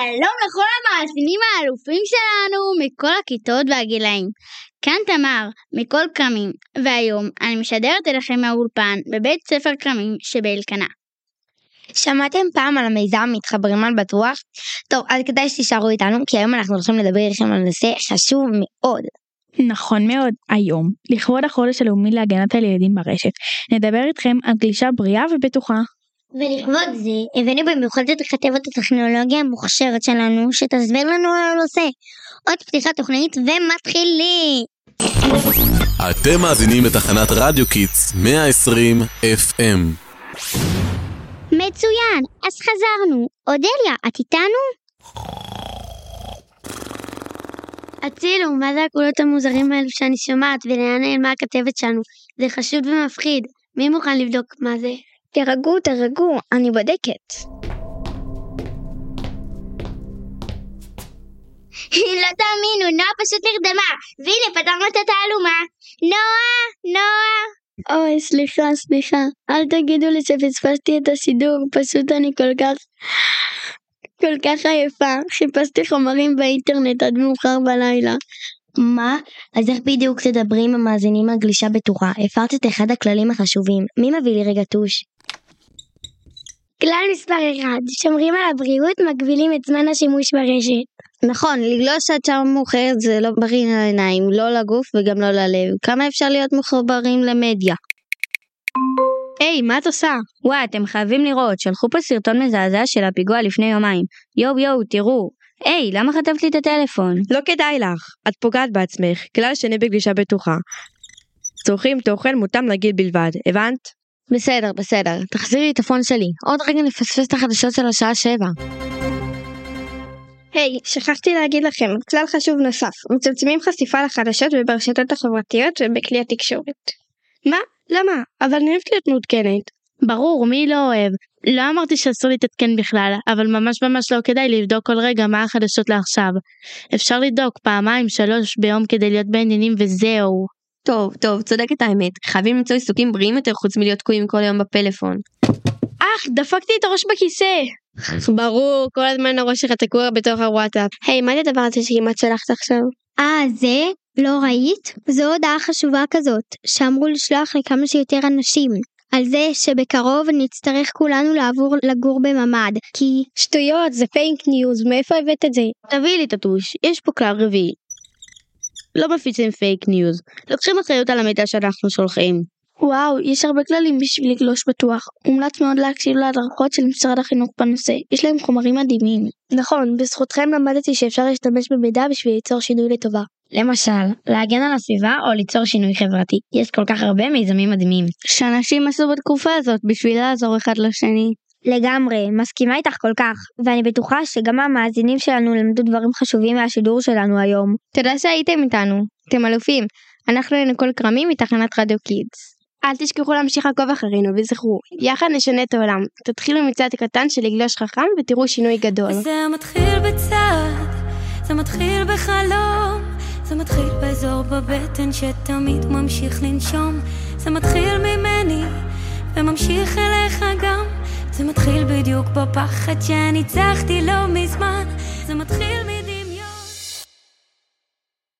שלום לכל המאזינים האלופים שלנו מכל הכיתות והגילאים. כאן תמר, מכל קמים, והיום אני משדרת אליכם מהאולפן בבית ספר קמים שבאלקנה. שמעתם פעם על המיזם מתחברים על בטוח? טוב, אז כדאי שתישארו איתנו, כי היום אנחנו הולכים לדבר איתכם על נושא חשוב מאוד. נכון מאוד, היום, לכבוד החודש הלאומי להגנת על ילדים ברשת, נדבר איתכם על גלישה בריאה ובטוחה. ולכבוד זה, הבאנו במיוחד את כתבת הטכנולוגיה המוכשרת שלנו, שתסביר לנו על הנושא. אות פתיחת תוכנית ומתחילים! אתם מאזינים לתחנת רדיו קידס 120 FM. מצוין, אז חזרנו. אודליה, את איתנו? הצילו, מה זה הקולות המוזרים האלו שאני שומעת, ולאן נעלמה הכתבת שלנו? זה חשוד ומפחיד. מי מוכן לבדוק מה זה? תירגעו, תירגעו, אני בודקת. לא תאמינו, נועה פשוט נרדמה. והנה, פתרנו את התעלומה. נועה, נועה. אוי, סליחה, סליחה. אל תגידו לי שפספסתי את השידור, פשוט אני כל כך... כל כך עייפה. חיפשתי חומרים באינטרנט עד מאוחר בלילה. מה? אז איך בדיוק תדברי עם המאזינים על גלישה בטוחה? הפרת את אחד הכללים החשובים. מי מביא לי רגע טוש? כלל מספר 1, שומרים על הבריאות, מגבילים את זמן השימוש ברשת. נכון, לגלוש עד שעה מאוחרת זה לא בריא לעיניים, לא לגוף וגם לא ללב. כמה אפשר להיות מחוברים למדיה? היי, מה את עושה? וואי, אתם חייבים לראות, שלחו פה סרטון מזעזע של הפיגוע לפני יומיים. יואו יואו, תראו. היי, למה חטפת לי את הטלפון? לא כדאי לך, את פוגעת בעצמך, כלל שני בגלישה בטוחה. צורכים תוכן מותאם לגיל בלבד, הבנת? בסדר, בסדר, תחזירי את הפון שלי. עוד רגע נפספס את החדשות של השעה שבע. היי, hey, שכחתי להגיד לכם, כלל חשוב נוסף, מצמצמים חשיפה לחדשות וברשתות החברתיות ובכלי התקשורת. מה? למה? אבל אני אוהבת להיות מעודכנת. ברור, מי לא אוהב? לא אמרתי שאסור להתעדכן בכלל, אבל ממש ממש לא כדאי לבדוק כל רגע מה החדשות לעכשיו. אפשר לבדוק פעמיים שלוש ביום כדי להיות בעניינים וזהו. טוב, טוב, צודקת האמת, חייבים למצוא עיסוקים בריאים יותר חוץ מלהיות תקועים כל היום בפלאפון. אך, דפקתי את הראש בכיסא! ברור, כל הזמן הראש שלך תקוע בתוך הוואטסאפ. היי, מה זה הדבר הזה שכמעט שלחת עכשיו? אה, זה? לא ראית? זו הודעה חשובה כזאת, שאמרו לשלוח לכמה שיותר אנשים. על זה שבקרוב נצטרך כולנו לעבור לגור בממ"ד, כי... שטויות, זה פייק ניוז, מאיפה הבאת את זה? תביאי לי את הטוש, יש פה כלל רביעי. לא מפיצים פייק ניוז, לוקחים אחריות על המידע שאנחנו שולחים. וואו, יש הרבה כללים בשביל לגלוש בטוח. מומלץ מאוד להקשיב להדרכות של משרד החינוך בנושא, יש להם חומרים מדהימים. נכון, בזכותכם למדתי שאפשר להשתמש במידע בשביל ליצור שינוי לטובה. למשל, להגן על הסביבה או ליצור שינוי חברתי. יש כל כך הרבה מיזמים מדהימים. שאנשים עשו בתקופה הזאת בשביל לעזור אחד לשני. לגמרי, מסכימה איתך כל כך, ואני בטוחה שגם המאזינים שלנו למדו דברים חשובים מהשידור שלנו היום. תודה שהייתם איתנו, אתם אלופים. אנחנו היינו כל כרמים מתחנת רדיו קידס. אל תשכחו להמשיך לעקוב אחרינו וזכרו, יחד נשנה את העולם. תתחילו מצעד קטן של לגלוש חכם ותראו שינוי גדול. זה מתחיל בצעד, זה מתחיל בחלום, זה מתחיל באזור בבטן שתמיד ממשיך לנשום, זה מתחיל ממני וממשיך אליך גם, זה מתחיל בדיוק בפחד שניצחתי לא מזמן, זה מתחיל